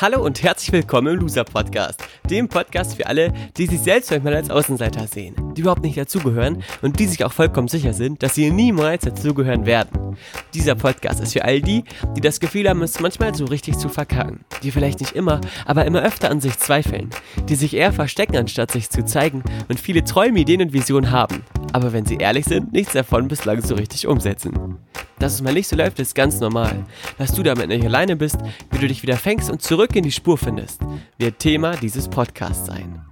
Hallo und herzlich willkommen im Loser Podcast, dem Podcast für alle, die sich selbst manchmal als Außenseiter sehen, die überhaupt nicht dazugehören und die sich auch vollkommen sicher sind, dass sie niemals dazugehören werden. Dieser Podcast ist für all die, die das Gefühl haben, es manchmal so richtig zu verkacken, die vielleicht nicht immer, aber immer öfter an sich zweifeln, die sich eher verstecken, anstatt sich zu zeigen und viele Träume, Ideen und Visionen haben, aber wenn sie ehrlich sind, nichts davon bislang so richtig umsetzen. Dass es mal nicht so läuft, ist ganz normal. Dass du damit nicht alleine bist, wie du dich wieder fängst und zurück in die Spur findest, wird Thema dieses Podcasts sein.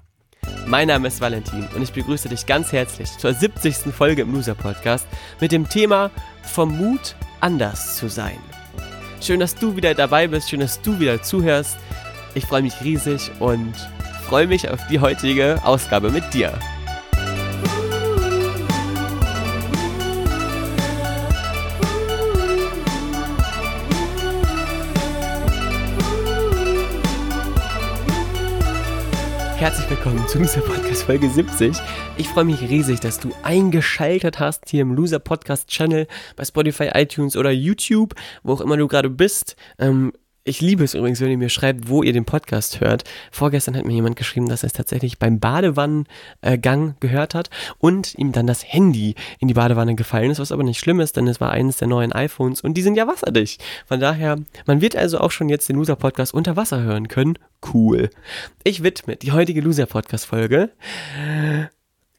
Mein Name ist Valentin und ich begrüße dich ganz herzlich zur 70. Folge im Loser Podcast mit dem Thema Vom Mut, anders zu sein. Schön, dass du wieder dabei bist, schön, dass du wieder zuhörst. Ich freue mich riesig und freue mich auf die heutige Ausgabe mit dir. Herzlich willkommen zu Loser Podcast Folge 70. Ich freue mich riesig, dass du eingeschaltet hast hier im Loser Podcast Channel bei Spotify, iTunes oder YouTube, wo auch immer du gerade bist. Ähm, ich liebe es übrigens, wenn ihr mir schreibt, wo ihr den Podcast hört. Vorgestern hat mir jemand geschrieben, dass er es tatsächlich beim Badewannengang gehört hat und ihm dann das Handy in die Badewanne gefallen ist, was aber nicht schlimm ist, denn es war eines der neuen iPhones und die sind ja wasserdicht. Von daher, man wird also auch schon jetzt den Loser-Podcast unter Wasser hören können. Cool. Ich widme die heutige Loser-Podcast-Folge.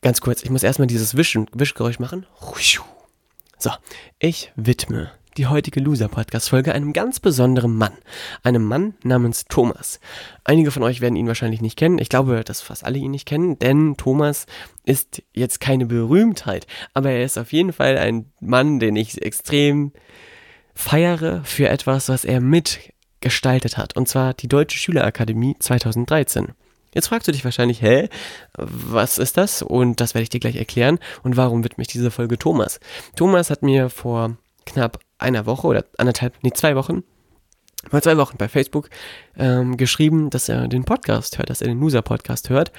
Ganz kurz, ich muss erstmal dieses Wischen, Wischgeräusch machen. So, ich widme die heutige Loser-Podcast-Folge einem ganz besonderen Mann. Einem Mann namens Thomas. Einige von euch werden ihn wahrscheinlich nicht kennen. Ich glaube, dass fast alle ihn nicht kennen, denn Thomas ist jetzt keine Berühmtheit, aber er ist auf jeden Fall ein Mann, den ich extrem feiere für etwas, was er mitgestaltet hat. Und zwar die Deutsche Schülerakademie 2013. Jetzt fragst du dich wahrscheinlich, hä, was ist das? Und das werde ich dir gleich erklären. Und warum widme ich diese Folge Thomas? Thomas hat mir vor knapp einer Woche oder anderthalb, nee, zwei Wochen, vor zwei Wochen bei Facebook ähm, geschrieben, dass er den Podcast hört, dass er den Loser-Podcast hört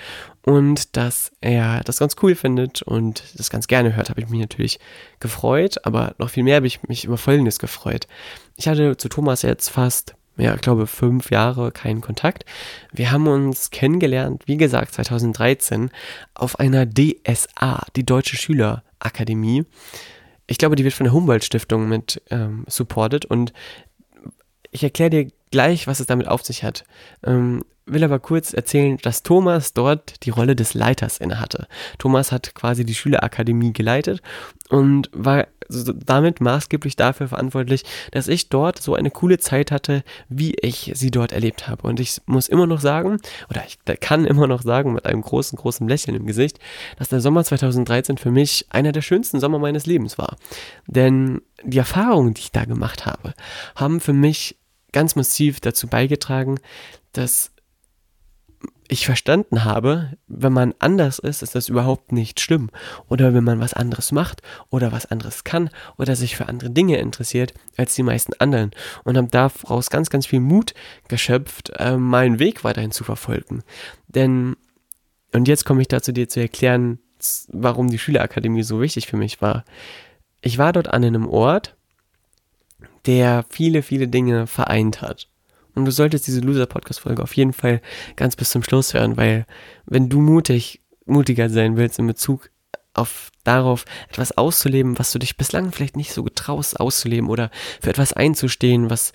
und dass er das ganz cool findet und das ganz gerne hört, habe ich mich natürlich gefreut, aber noch viel mehr habe ich mich über Folgendes gefreut. Ich hatte zu Thomas jetzt fast, ja, ich glaube, fünf Jahre keinen Kontakt. Wir haben uns kennengelernt, wie gesagt, 2013 auf einer DSA, die Deutsche Schülerakademie ich glaube, die wird von der Humboldt-Stiftung mit ähm, supported. Und ich erkläre dir gleich, was es damit auf sich hat. Ähm, will aber kurz erzählen, dass Thomas dort die Rolle des Leiters innehatte. Thomas hat quasi die Schülerakademie geleitet und war damit maßgeblich dafür verantwortlich, dass ich dort so eine coole Zeit hatte, wie ich sie dort erlebt habe. Und ich muss immer noch sagen, oder ich kann immer noch sagen, mit einem großen, großen Lächeln im Gesicht, dass der Sommer 2013 für mich einer der schönsten Sommer meines Lebens war. Denn die Erfahrungen, die ich da gemacht habe, haben für mich ganz massiv dazu beigetragen, dass ich verstanden habe, wenn man anders ist, ist das überhaupt nicht schlimm. Oder wenn man was anderes macht oder was anderes kann oder sich für andere Dinge interessiert als die meisten anderen. Und habe daraus ganz, ganz viel Mut geschöpft, äh, meinen Weg weiterhin zu verfolgen. Denn, und jetzt komme ich dazu, dir zu erklären, warum die Schülerakademie so wichtig für mich war. Ich war dort an einem Ort, der viele, viele Dinge vereint hat. Und du solltest diese Loser-Podcast-Folge auf jeden Fall ganz bis zum Schluss hören, weil wenn du mutig, mutiger sein willst in Bezug auf darauf, etwas auszuleben, was du dich bislang vielleicht nicht so getraust auszuleben oder für etwas einzustehen, was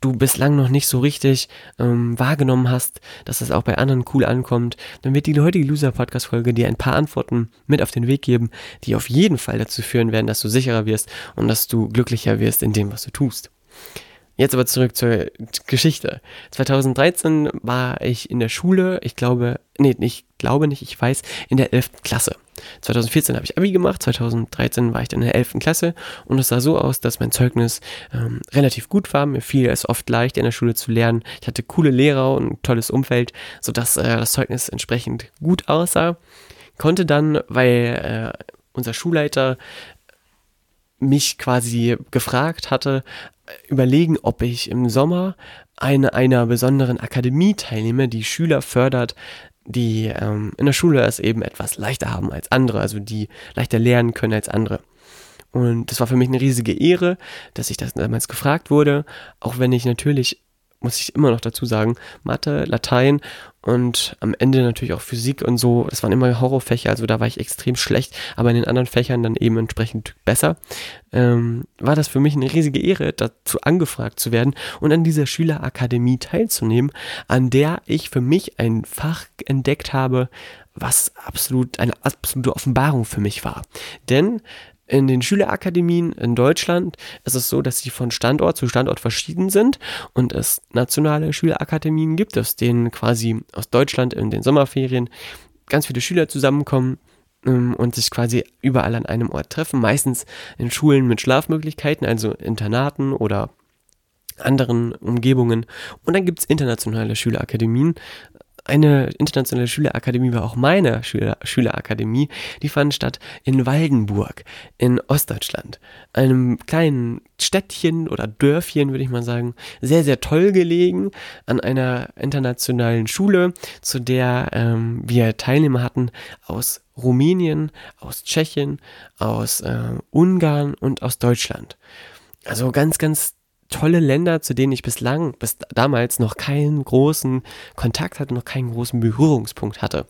du bislang noch nicht so richtig ähm, wahrgenommen hast, dass es auch bei anderen cool ankommt, dann wird die heutige Loser-Podcast-Folge dir ein paar Antworten mit auf den Weg geben, die auf jeden Fall dazu führen werden, dass du sicherer wirst und dass du glücklicher wirst in dem, was du tust. Jetzt aber zurück zur Geschichte. 2013 war ich in der Schule, ich glaube, nee, ich glaube nicht, ich weiß, in der 11. Klasse. 2014 habe ich Abi gemacht, 2013 war ich dann in der 11. Klasse und es sah so aus, dass mein Zeugnis ähm, relativ gut war. Mir fiel es oft leicht, in der Schule zu lernen. Ich hatte coole Lehrer und ein tolles Umfeld, sodass äh, das Zeugnis entsprechend gut aussah. Konnte dann, weil äh, unser Schulleiter mich quasi gefragt hatte, überlegen, ob ich im Sommer an einer besonderen Akademie teilnehme, die Schüler fördert, die ähm, in der Schule es eben etwas leichter haben als andere, also die leichter lernen können als andere. Und das war für mich eine riesige Ehre, dass ich das damals gefragt wurde, auch wenn ich natürlich muss ich immer noch dazu sagen, Mathe, Latein und am Ende natürlich auch Physik und so. Das waren immer Horrorfächer, also da war ich extrem schlecht, aber in den anderen Fächern dann eben entsprechend besser. Ähm, war das für mich eine riesige Ehre, dazu angefragt zu werden und an dieser Schülerakademie teilzunehmen, an der ich für mich ein Fach entdeckt habe, was absolut eine absolute Offenbarung für mich war. Denn in den Schülerakademien in Deutschland ist es so, dass sie von Standort zu Standort verschieden sind und es nationale Schülerakademien gibt, aus denen quasi aus Deutschland in den Sommerferien ganz viele Schüler zusammenkommen ähm, und sich quasi überall an einem Ort treffen, meistens in Schulen mit Schlafmöglichkeiten, also Internaten oder anderen Umgebungen. Und dann gibt es internationale Schülerakademien, eine internationale Schülerakademie war auch meine Schüler, Schülerakademie. Die fand statt in Waldenburg in Ostdeutschland. Einem kleinen Städtchen oder Dörfchen, würde ich mal sagen. Sehr, sehr toll gelegen an einer internationalen Schule, zu der ähm, wir Teilnehmer hatten aus Rumänien, aus Tschechien, aus äh, Ungarn und aus Deutschland. Also ganz, ganz tolle Länder, zu denen ich bislang, bis damals noch keinen großen Kontakt hatte, noch keinen großen Berührungspunkt hatte.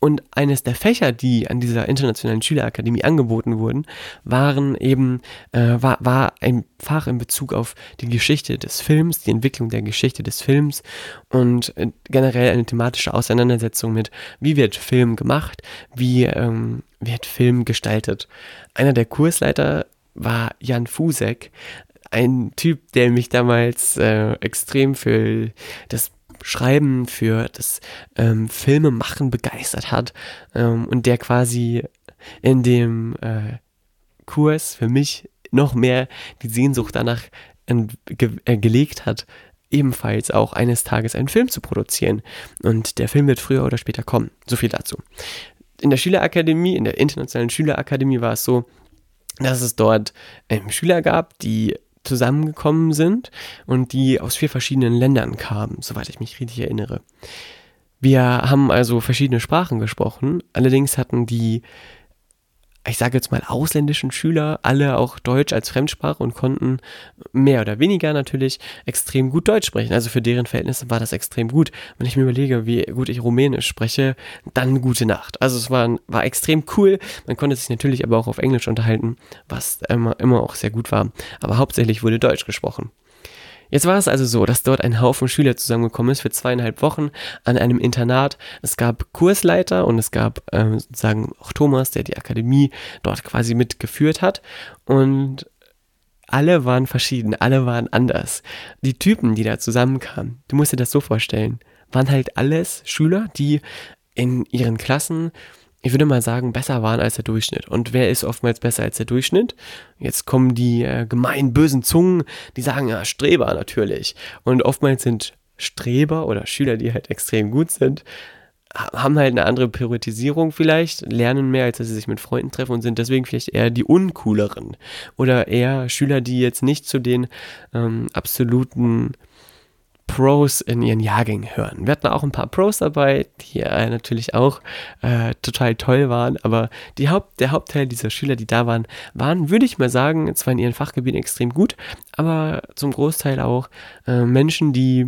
Und eines der Fächer, die an dieser internationalen Schülerakademie angeboten wurden, waren eben, äh, war, war ein Fach in Bezug auf die Geschichte des Films, die Entwicklung der Geschichte des Films und äh, generell eine thematische Auseinandersetzung mit, wie wird Film gemacht, wie ähm, wird Film gestaltet. Einer der Kursleiter war Jan Fusek, ein Typ, der mich damals äh, extrem für das Schreiben, für das ähm, Filmemachen begeistert hat ähm, und der quasi in dem äh, Kurs für mich noch mehr die Sehnsucht danach ge äh, gelegt hat, ebenfalls auch eines Tages einen Film zu produzieren. Und der Film wird früher oder später kommen. So viel dazu. In der Schülerakademie, in der internationalen Schülerakademie war es so, dass es dort ähm, Schüler gab, die zusammengekommen sind und die aus vier verschiedenen Ländern kamen, soweit ich mich richtig erinnere. Wir haben also verschiedene Sprachen gesprochen, allerdings hatten die ich sage jetzt mal, ausländischen Schüler alle auch Deutsch als Fremdsprache und konnten mehr oder weniger natürlich extrem gut Deutsch sprechen. Also für deren Verhältnisse war das extrem gut. Wenn ich mir überlege, wie gut ich Rumänisch spreche, dann gute Nacht. Also es war, war extrem cool. Man konnte sich natürlich aber auch auf Englisch unterhalten, was immer, immer auch sehr gut war. Aber hauptsächlich wurde Deutsch gesprochen. Jetzt war es also so, dass dort ein Haufen Schüler zusammengekommen ist für zweieinhalb Wochen an einem Internat. Es gab Kursleiter und es gab äh, sozusagen auch Thomas, der die Akademie dort quasi mitgeführt hat. Und alle waren verschieden, alle waren anders. Die Typen, die da zusammenkamen, du musst dir das so vorstellen, waren halt alles Schüler, die in ihren Klassen ich würde mal sagen, besser waren als der Durchschnitt. Und wer ist oftmals besser als der Durchschnitt? Jetzt kommen die äh, gemein bösen Zungen, die sagen, ja, Streber natürlich. Und oftmals sind Streber oder Schüler, die halt extrem gut sind, haben halt eine andere Priorisierung vielleicht, lernen mehr, als dass sie sich mit Freunden treffen und sind deswegen vielleicht eher die uncooleren. Oder eher Schüler, die jetzt nicht zu den ähm, absoluten Pros in ihren Jahrgängen hören. Wir hatten auch ein paar Pros dabei, die äh, natürlich auch äh, total toll waren, aber die Haupt, der Hauptteil dieser Schüler, die da waren, waren, würde ich mal sagen, zwar in ihren Fachgebieten extrem gut, aber zum Großteil auch äh, Menschen, die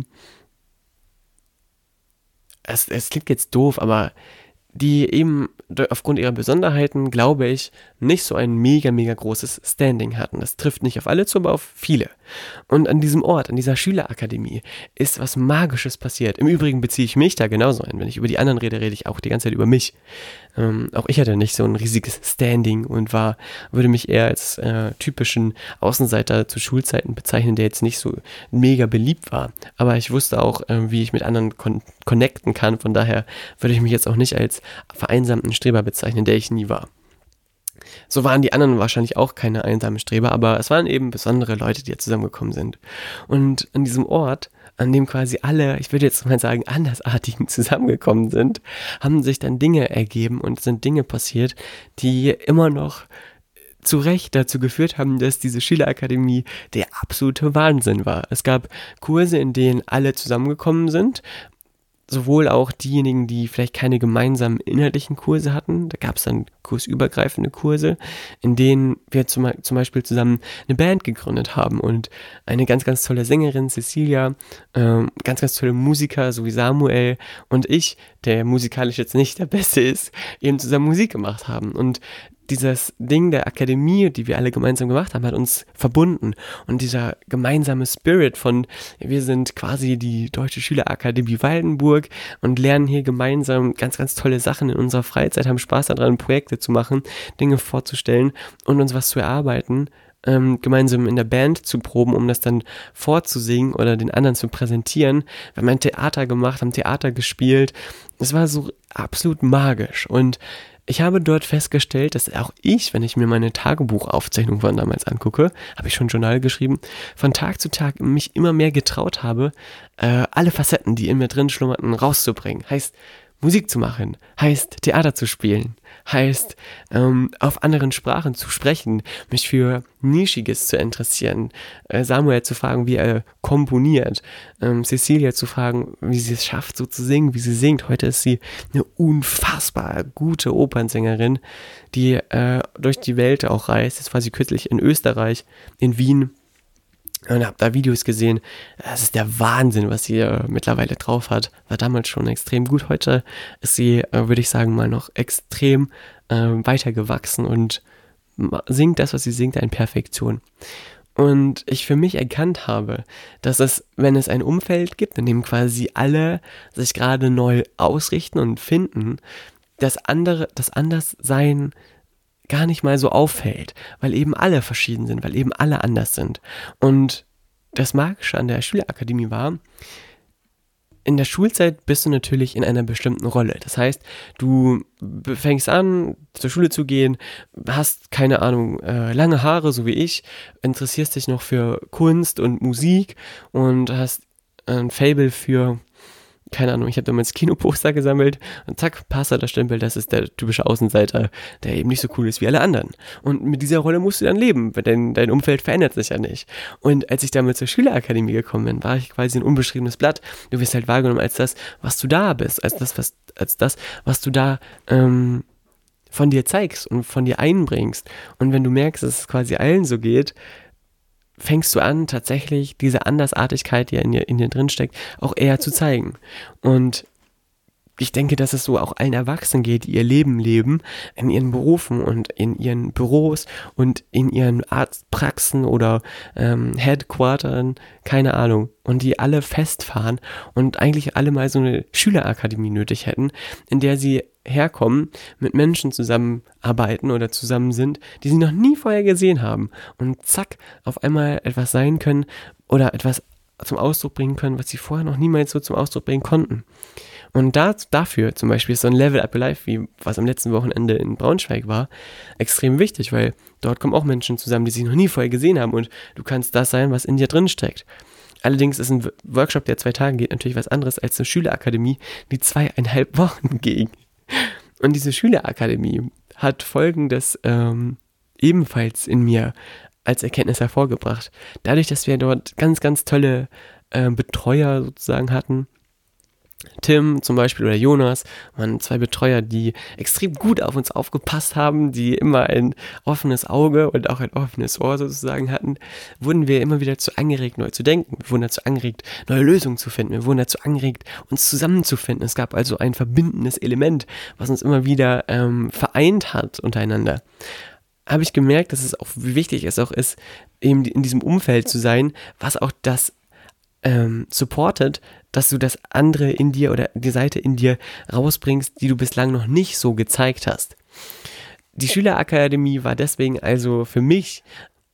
es, es klingt jetzt doof, aber die eben aufgrund ihrer Besonderheiten, glaube ich, nicht so ein mega, mega großes Standing hatten. Das trifft nicht auf alle zu, aber auf viele. Und an diesem Ort, an dieser Schülerakademie, ist was Magisches passiert. Im Übrigen beziehe ich mich da genauso ein. Wenn ich über die anderen rede, rede ich auch die ganze Zeit über mich. Ähm, auch ich hatte nicht so ein riesiges Standing und war, würde mich eher als äh, typischen Außenseiter zu Schulzeiten bezeichnen, der jetzt nicht so mega beliebt war. Aber ich wusste auch, äh, wie ich mit anderen kon connecten kann. Von daher würde ich mich jetzt auch nicht als vereinsamten Streber bezeichnen, der ich nie war. So waren die anderen wahrscheinlich auch keine einsamen Streber, aber es waren eben besondere Leute, die da zusammengekommen sind. Und an diesem Ort, an dem quasi alle, ich würde jetzt mal sagen, andersartigen zusammengekommen sind, haben sich dann Dinge ergeben und sind Dinge passiert, die immer noch zu Recht dazu geführt haben, dass diese Schülerakademie der absolute Wahnsinn war. Es gab Kurse, in denen alle zusammengekommen sind sowohl auch diejenigen, die vielleicht keine gemeinsamen inhaltlichen Kurse hatten, da gab es dann kursübergreifende Kurse, in denen wir zum, zum, Beispiel zusammen eine Band gegründet haben und eine ganz, ganz tolle Sängerin, Cecilia, ähm, ganz, ganz tolle Musiker, so wie Samuel und ich, der musikalisch jetzt nicht der Beste ist, eben zusammen Musik gemacht haben. Und dieses Ding der Akademie, die wir alle gemeinsam gemacht haben, hat uns verbunden. Und dieser gemeinsame Spirit von, wir sind quasi die Deutsche Schülerakademie Waldenburg und lernen hier gemeinsam ganz, ganz tolle Sachen in unserer Freizeit, haben Spaß daran, Projekte zu machen, Dinge vorzustellen und uns was zu erarbeiten. Ähm, gemeinsam in der Band zu proben, um das dann vorzusingen oder den anderen zu präsentieren. Wir haben ein Theater gemacht, haben Theater gespielt. Es war so absolut magisch und ich habe dort festgestellt, dass auch ich, wenn ich mir meine Tagebuchaufzeichnung von damals angucke, habe ich schon Journal geschrieben, von Tag zu Tag mich immer mehr getraut habe, äh, alle Facetten, die in mir drin schlummerten, rauszubringen. Heißt, Musik zu machen, heißt Theater zu spielen, heißt ähm, auf anderen Sprachen zu sprechen, mich für Nischiges zu interessieren, äh, Samuel zu fragen, wie er komponiert, ähm, Cecilia zu fragen, wie sie es schafft, so zu singen, wie sie singt. Heute ist sie eine unfassbar gute Opernsängerin, die äh, durch die Welt auch reist. Jetzt war sie kürzlich in Österreich, in Wien und habe da Videos gesehen. Das ist der Wahnsinn, was sie äh, mittlerweile drauf hat. War damals schon extrem gut. Heute ist sie, äh, würde ich sagen, mal noch extrem äh, weitergewachsen und singt das, was sie singt, in Perfektion. Und ich für mich erkannt habe, dass es, wenn es ein Umfeld gibt, in dem quasi alle sich gerade neu ausrichten und finden, das andere, das Anderssein gar nicht mal so auffällt, weil eben alle verschieden sind, weil eben alle anders sind. Und das Magische an der Schülerakademie war, in der Schulzeit bist du natürlich in einer bestimmten Rolle. Das heißt, du fängst an, zur Schule zu gehen, hast keine Ahnung, äh, lange Haare, so wie ich, interessierst dich noch für Kunst und Musik und hast ein Fable für keine Ahnung, ich habe damals Kinoposter gesammelt und zack, passt da das Stempel, das ist der typische Außenseiter, der eben nicht so cool ist wie alle anderen. Und mit dieser Rolle musst du dann leben, denn dein Umfeld verändert sich ja nicht. Und als ich damals zur Schülerakademie gekommen bin, war ich quasi ein unbeschriebenes Blatt. Du wirst halt wahrgenommen als das, was du da bist, als das, was, als das, was du da ähm, von dir zeigst und von dir einbringst. Und wenn du merkst, dass es quasi allen so geht, fängst du an, tatsächlich diese Andersartigkeit, die in dir, in dir drin steckt, auch eher zu zeigen. Und ich denke, dass es so auch allen Erwachsenen geht, die ihr Leben leben, in ihren Berufen und in ihren Büros und in ihren Arztpraxen oder ähm, Headquartern, keine Ahnung, und die alle festfahren und eigentlich alle mal so eine Schülerakademie nötig hätten, in der sie herkommen, mit Menschen zusammenarbeiten oder zusammen sind, die sie noch nie vorher gesehen haben und zack, auf einmal etwas sein können oder etwas zum Ausdruck bringen können, was sie vorher noch niemals so zum Ausdruck bringen konnten. Und da, dafür zum Beispiel ist so ein Level Up Life, wie was am letzten Wochenende in Braunschweig war, extrem wichtig, weil dort kommen auch Menschen zusammen, die sich noch nie vorher gesehen haben und du kannst das sein, was in dir drin steckt. Allerdings ist ein Workshop, der zwei Tage geht, natürlich was anderes als eine Schülerakademie, die zweieinhalb Wochen ging. Und diese Schülerakademie hat folgendes ähm, ebenfalls in mir als Erkenntnis hervorgebracht. Dadurch, dass wir dort ganz, ganz tolle äh, Betreuer sozusagen hatten, Tim zum Beispiel oder Jonas waren zwei Betreuer, die extrem gut auf uns aufgepasst haben, die immer ein offenes Auge und auch ein offenes Ohr sozusagen hatten, wurden wir immer wieder dazu angeregt, neu zu denken. Wir wurden dazu angeregt, neue Lösungen zu finden. Wir wurden dazu angeregt, uns zusammenzufinden. Es gab also ein verbindendes Element, was uns immer wieder ähm, vereint hat untereinander. Habe ich gemerkt, dass es auch wichtig ist, auch ist, eben in diesem Umfeld zu sein, was auch das ähm, supportet, dass du das andere in dir oder die Seite in dir rausbringst, die du bislang noch nicht so gezeigt hast. Die Schülerakademie war deswegen also für mich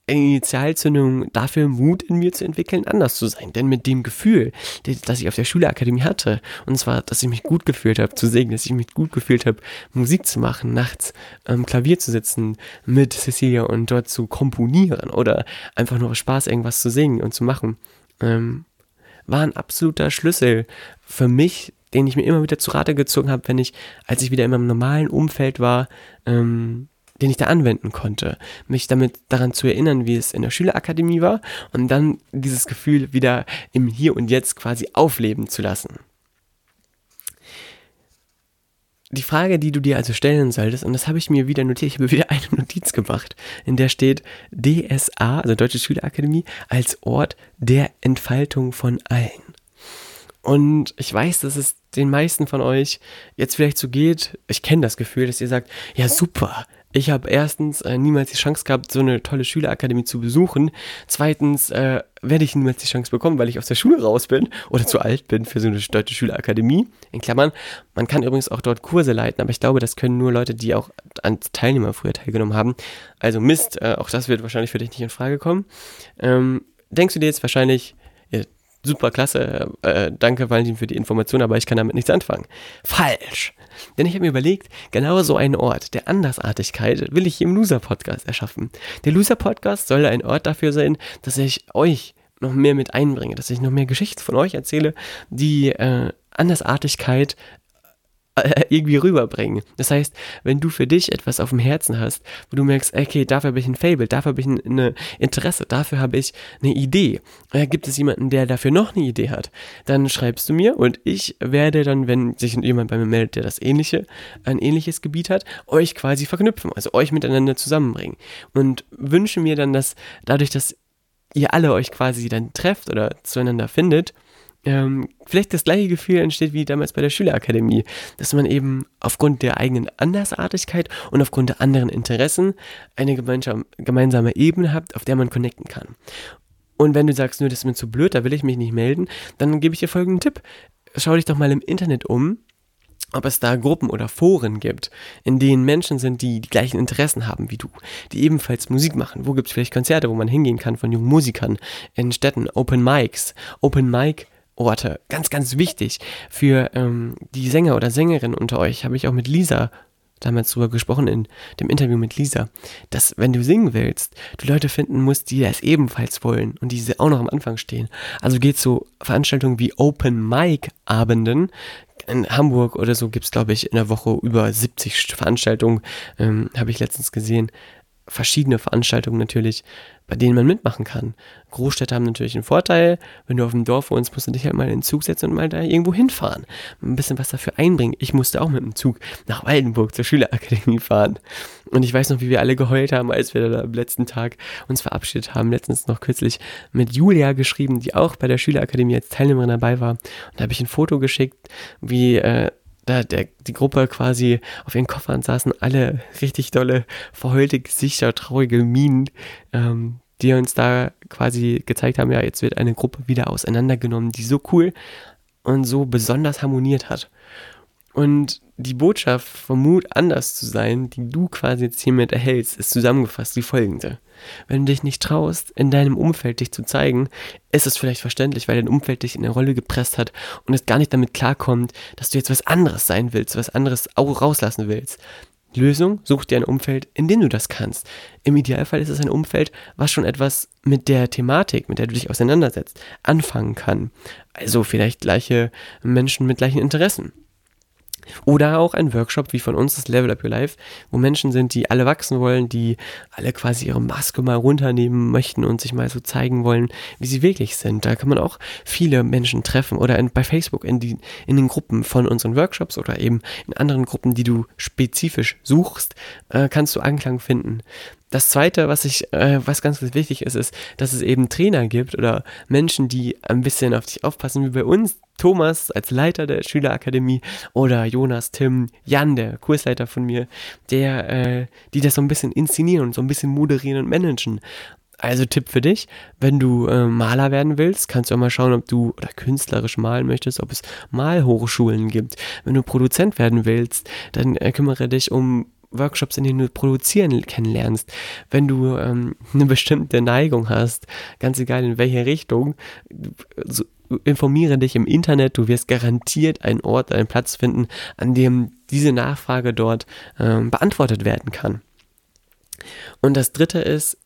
eine Initialzündung dafür, Mut in mir zu entwickeln, anders zu sein. Denn mit dem Gefühl, das ich auf der Schülerakademie hatte, und zwar, dass ich mich gut gefühlt habe zu singen, dass ich mich gut gefühlt habe, Musik zu machen, nachts am Klavier zu sitzen mit Cecilia und dort zu komponieren oder einfach nur Spaß, irgendwas zu singen und zu machen. Ähm, war ein absoluter Schlüssel für mich, den ich mir immer wieder zu Rate gezogen habe, wenn ich, als ich wieder in meinem normalen Umfeld war, ähm, den ich da anwenden konnte. Mich damit daran zu erinnern, wie es in der Schülerakademie war und dann dieses Gefühl wieder im Hier und Jetzt quasi aufleben zu lassen. die Frage, die du dir also stellen solltest, und das habe ich mir wieder notiert, ich habe wieder Notiz gemacht, in der steht DSA, also Deutsche Schülerakademie, als Ort der Entfaltung von allen. Und ich weiß, dass es den meisten von euch jetzt vielleicht so geht. Ich kenne das Gefühl, dass ihr sagt, ja super, ich habe erstens äh, niemals die Chance gehabt, so eine tolle Schülerakademie zu besuchen. Zweitens äh, werde ich niemals die Chance bekommen, weil ich aus der Schule raus bin oder zu alt bin für so eine deutsche Schülerakademie. In Klammern, man kann übrigens auch dort Kurse leiten, aber ich glaube, das können nur Leute, die auch an Teilnehmer früher teilgenommen haben. Also Mist, äh, auch das wird wahrscheinlich für dich nicht in Frage kommen. Ähm, denkst du dir jetzt wahrscheinlich, super klasse, äh, danke Valentin für die Information, aber ich kann damit nichts anfangen. Falsch. Denn ich habe mir überlegt, genau so einen Ort der Andersartigkeit will ich hier im Loser-Podcast erschaffen. Der Loser-Podcast soll ein Ort dafür sein, dass ich euch noch mehr mit einbringe, dass ich noch mehr Geschichten von euch erzähle, die äh, Andersartigkeit irgendwie rüberbringen. Das heißt, wenn du für dich etwas auf dem Herzen hast, wo du merkst, okay, dafür habe ich ein Fable, dafür habe ich ein, eine Interesse, dafür habe ich eine Idee, äh, gibt es jemanden, der dafür noch eine Idee hat, dann schreibst du mir und ich werde dann, wenn sich jemand bei mir meldet, der das ähnliche, ein ähnliches Gebiet hat, euch quasi verknüpfen, also euch miteinander zusammenbringen und wünsche mir dann, dass dadurch, dass ihr alle euch quasi dann trefft oder zueinander findet, ähm, vielleicht das gleiche Gefühl entsteht wie damals bei der Schülerakademie, dass man eben aufgrund der eigenen Andersartigkeit und aufgrund der anderen Interessen eine gemeinsame Ebene hat, auf der man connecten kann. Und wenn du sagst, nur das ist mir zu blöd, da will ich mich nicht melden, dann gebe ich dir folgenden Tipp. Schau dich doch mal im Internet um, ob es da Gruppen oder Foren gibt, in denen Menschen sind, die die gleichen Interessen haben wie du, die ebenfalls Musik machen. Wo gibt es vielleicht Konzerte, wo man hingehen kann von jungen Musikern in Städten, Open Mics, Open Mic Orte. Ganz, ganz wichtig für ähm, die Sänger oder Sängerin unter euch. Habe ich auch mit Lisa damals drüber gesprochen in dem Interview mit Lisa, dass wenn du singen willst, du Leute finden musst, die das ebenfalls wollen und diese auch noch am Anfang stehen. Also geht so Veranstaltungen wie Open Mic Abenden. In Hamburg oder so gibt es, glaube ich, in der Woche über 70 Veranstaltungen, ähm, habe ich letztens gesehen verschiedene Veranstaltungen natürlich, bei denen man mitmachen kann. Großstädte haben natürlich einen Vorteil. Wenn du auf dem Dorf wohnst, musst du dich halt mal in den Zug setzen und mal da irgendwo hinfahren. Ein bisschen was dafür einbringen. Ich musste auch mit dem Zug nach Waldenburg zur Schülerakademie fahren. Und ich weiß noch, wie wir alle geheult haben, als wir da am letzten Tag uns verabschiedet haben. Letztens noch kürzlich mit Julia geschrieben, die auch bei der Schülerakademie als Teilnehmerin dabei war. Und da habe ich ein Foto geschickt, wie äh, da der, die Gruppe quasi auf ihren Koffern saßen, alle richtig dolle, verheulte Gesichter, traurige Minen, ähm, die uns da quasi gezeigt haben, ja, jetzt wird eine Gruppe wieder auseinandergenommen, die so cool und so besonders harmoniert hat. Und die Botschaft vom Mut, anders zu sein, die du quasi jetzt hiermit erhältst, ist zusammengefasst die folgende. Wenn du dich nicht traust, in deinem Umfeld dich zu zeigen, ist es vielleicht verständlich, weil dein Umfeld dich in eine Rolle gepresst hat und es gar nicht damit klarkommt, dass du jetzt was anderes sein willst, was anderes auch rauslassen willst. Lösung, such dir ein Umfeld, in dem du das kannst. Im Idealfall ist es ein Umfeld, was schon etwas mit der Thematik, mit der du dich auseinandersetzt, anfangen kann. Also vielleicht gleiche Menschen mit gleichen Interessen. Oder auch ein Workshop wie von uns, das Level Up Your Life, wo Menschen sind, die alle wachsen wollen, die alle quasi ihre Maske mal runternehmen möchten und sich mal so zeigen wollen, wie sie wirklich sind. Da kann man auch viele Menschen treffen oder in, bei Facebook in, die, in den Gruppen von unseren Workshops oder eben in anderen Gruppen, die du spezifisch suchst, äh, kannst du Anklang finden. Das zweite, was ich, äh, was ganz, ganz wichtig ist, ist, dass es eben Trainer gibt oder Menschen, die ein bisschen auf dich aufpassen, wie bei uns. Thomas als Leiter der Schülerakademie oder Jonas, Tim, Jan, der Kursleiter von mir, der, äh, die das so ein bisschen inszenieren und so ein bisschen moderieren und managen. Also Tipp für dich, wenn du äh, Maler werden willst, kannst du auch mal schauen, ob du oder künstlerisch malen möchtest, ob es Malhochschulen gibt. Wenn du Produzent werden willst, dann äh, kümmere dich um Workshops, in denen du produzieren kennenlernst, wenn du ähm, eine bestimmte Neigung hast, ganz egal in welche Richtung, so, informiere dich im Internet, du wirst garantiert einen Ort, einen Platz finden, an dem diese Nachfrage dort ähm, beantwortet werden kann. Und das dritte ist,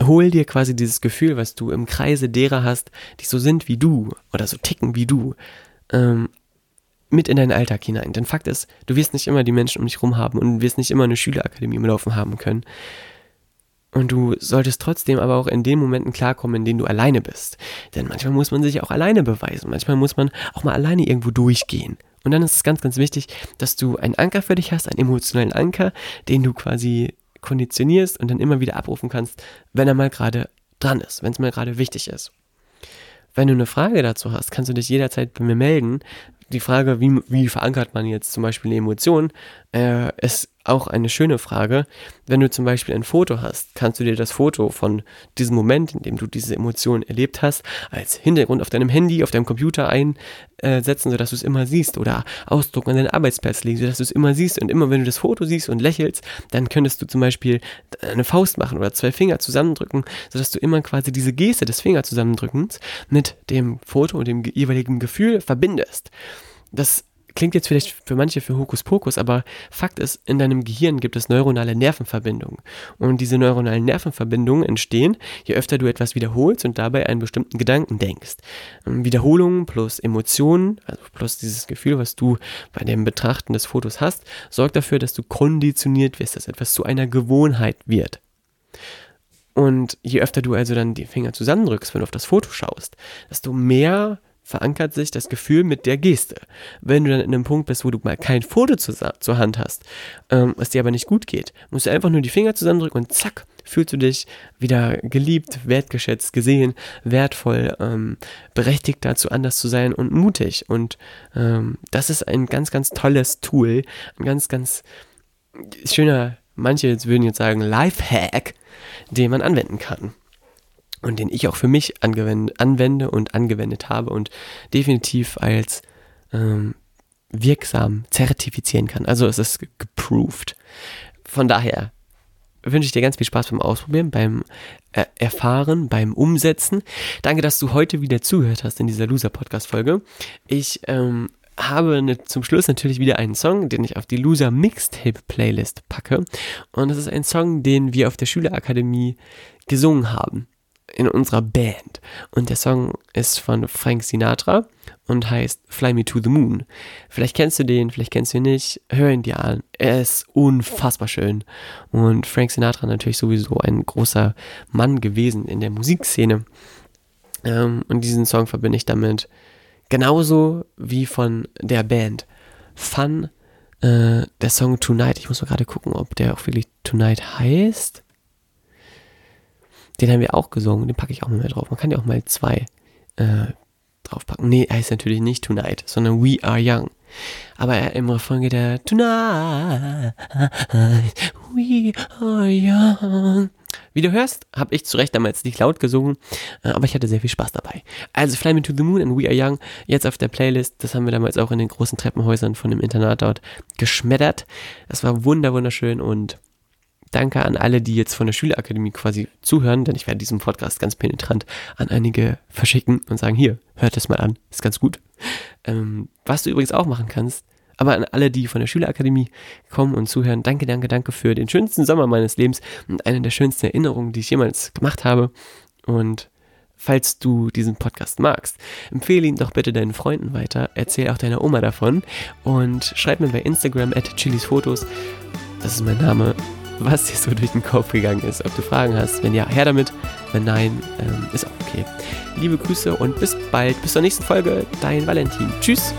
hol dir quasi dieses Gefühl, was du im Kreise derer hast, die so sind wie du oder so ticken wie du, ähm, mit in deinen Alltag hinein. Denn Fakt ist, du wirst nicht immer die Menschen um dich herum haben und wirst nicht immer eine Schülerakademie im Laufen haben können. Und du solltest trotzdem aber auch in den Momenten klarkommen, in denen du alleine bist. Denn manchmal muss man sich auch alleine beweisen. Manchmal muss man auch mal alleine irgendwo durchgehen. Und dann ist es ganz, ganz wichtig, dass du einen Anker für dich hast, einen emotionalen Anker, den du quasi konditionierst und dann immer wieder abrufen kannst, wenn er mal gerade dran ist, wenn es mal gerade wichtig ist. Wenn du eine Frage dazu hast, kannst du dich jederzeit bei mir melden. Die Frage, wie, wie verankert man jetzt zum Beispiel eine Emotion, äh, ist auch eine schöne Frage. Wenn du zum Beispiel ein Foto hast, kannst du dir das Foto von diesem Moment, in dem du diese Emotion erlebt hast, als Hintergrund auf deinem Handy, auf deinem Computer einsetzen, sodass du es immer siehst oder ausdrucken an deinen Arbeitsplatz legen, sodass du es immer siehst. Und immer wenn du das Foto siehst und lächelst, dann könntest du zum Beispiel eine Faust machen oder zwei Finger zusammendrücken, sodass du immer quasi diese Geste des Finger zusammendrückens mit dem Foto und dem jeweiligen Gefühl verbindest. Das klingt jetzt vielleicht für manche für Hokuspokus, aber Fakt ist, in deinem Gehirn gibt es neuronale Nervenverbindungen. Und diese neuronalen Nervenverbindungen entstehen, je öfter du etwas wiederholst und dabei einen bestimmten Gedanken denkst. Ähm, Wiederholungen plus Emotionen, also plus dieses Gefühl, was du bei dem Betrachten des Fotos hast, sorgt dafür, dass du konditioniert wirst, dass etwas zu einer Gewohnheit wird. Und je öfter du also dann die Finger zusammendrückst, wenn du auf das Foto schaust, desto mehr verankert sich das Gefühl mit der Geste. Wenn du dann in einem Punkt bist, wo du mal kein Foto zu, zur Hand hast, ähm, was dir aber nicht gut geht, musst du einfach nur die Finger zusammendrücken und zack, fühlst du dich wieder geliebt, wertgeschätzt, gesehen, wertvoll, ähm, berechtigt dazu, anders zu sein und mutig. Und ähm, das ist ein ganz, ganz tolles Tool, ein ganz, ganz schöner, manche würden jetzt sagen, Lifehack, den man anwenden kann und den ich auch für mich anwende und angewendet habe und definitiv als ähm, wirksam zertifizieren kann. Also es ist geproved. Von daher wünsche ich dir ganz viel Spaß beim Ausprobieren, beim äh, Erfahren, beim Umsetzen. Danke, dass du heute wieder zugehört hast in dieser Loser-Podcast-Folge. Ich ähm, habe ne, zum Schluss natürlich wieder einen Song, den ich auf die Loser Mixtape Playlist packe. Und das ist ein Song, den wir auf der Schülerakademie gesungen haben in unserer Band. Und der Song ist von Frank Sinatra und heißt Fly Me to the Moon. Vielleicht kennst du den, vielleicht kennst du ihn nicht. Hör ihn dir an. Er ist unfassbar schön. Und Frank Sinatra natürlich sowieso ein großer Mann gewesen in der Musikszene. Ähm, und diesen Song verbinde ich damit genauso wie von der Band Fun. Äh, der Song Tonight, ich muss mal gerade gucken, ob der auch wirklich Tonight heißt. Den haben wir auch gesungen, den packe ich auch mal drauf. Man kann ja auch mal zwei äh, draufpacken. Nee, heißt natürlich nicht Tonight, sondern We Are Young. Aber im Refrain geht er Tonight, We Are Young. Wie du hörst, habe ich zu Recht damals nicht laut gesungen, äh, aber ich hatte sehr viel Spaß dabei. Also Fly Me to the Moon and We Are Young, jetzt auf der Playlist. Das haben wir damals auch in den großen Treppenhäusern von dem Internat dort geschmettert. Das war wunder wunderschön und Danke an alle, die jetzt von der Schülerakademie quasi zuhören, denn ich werde diesen Podcast ganz penetrant an einige verschicken und sagen, hier, hört es mal an, ist ganz gut. Ähm, was du übrigens auch machen kannst, aber an alle, die von der Schülerakademie kommen und zuhören, danke, danke, danke für den schönsten Sommer meines Lebens und eine der schönsten Erinnerungen, die ich jemals gemacht habe. Und falls du diesen Podcast magst, empfehle ihn doch bitte deinen Freunden weiter, erzähl auch deiner Oma davon und schreib mir bei Instagram at chilisfotos, das ist mein Name, was dir so durch den Kopf gegangen ist. Ob du Fragen hast, wenn ja, her damit. Wenn nein, ähm, ist auch okay. Liebe Grüße und bis bald. Bis zur nächsten Folge. Dein Valentin. Tschüss.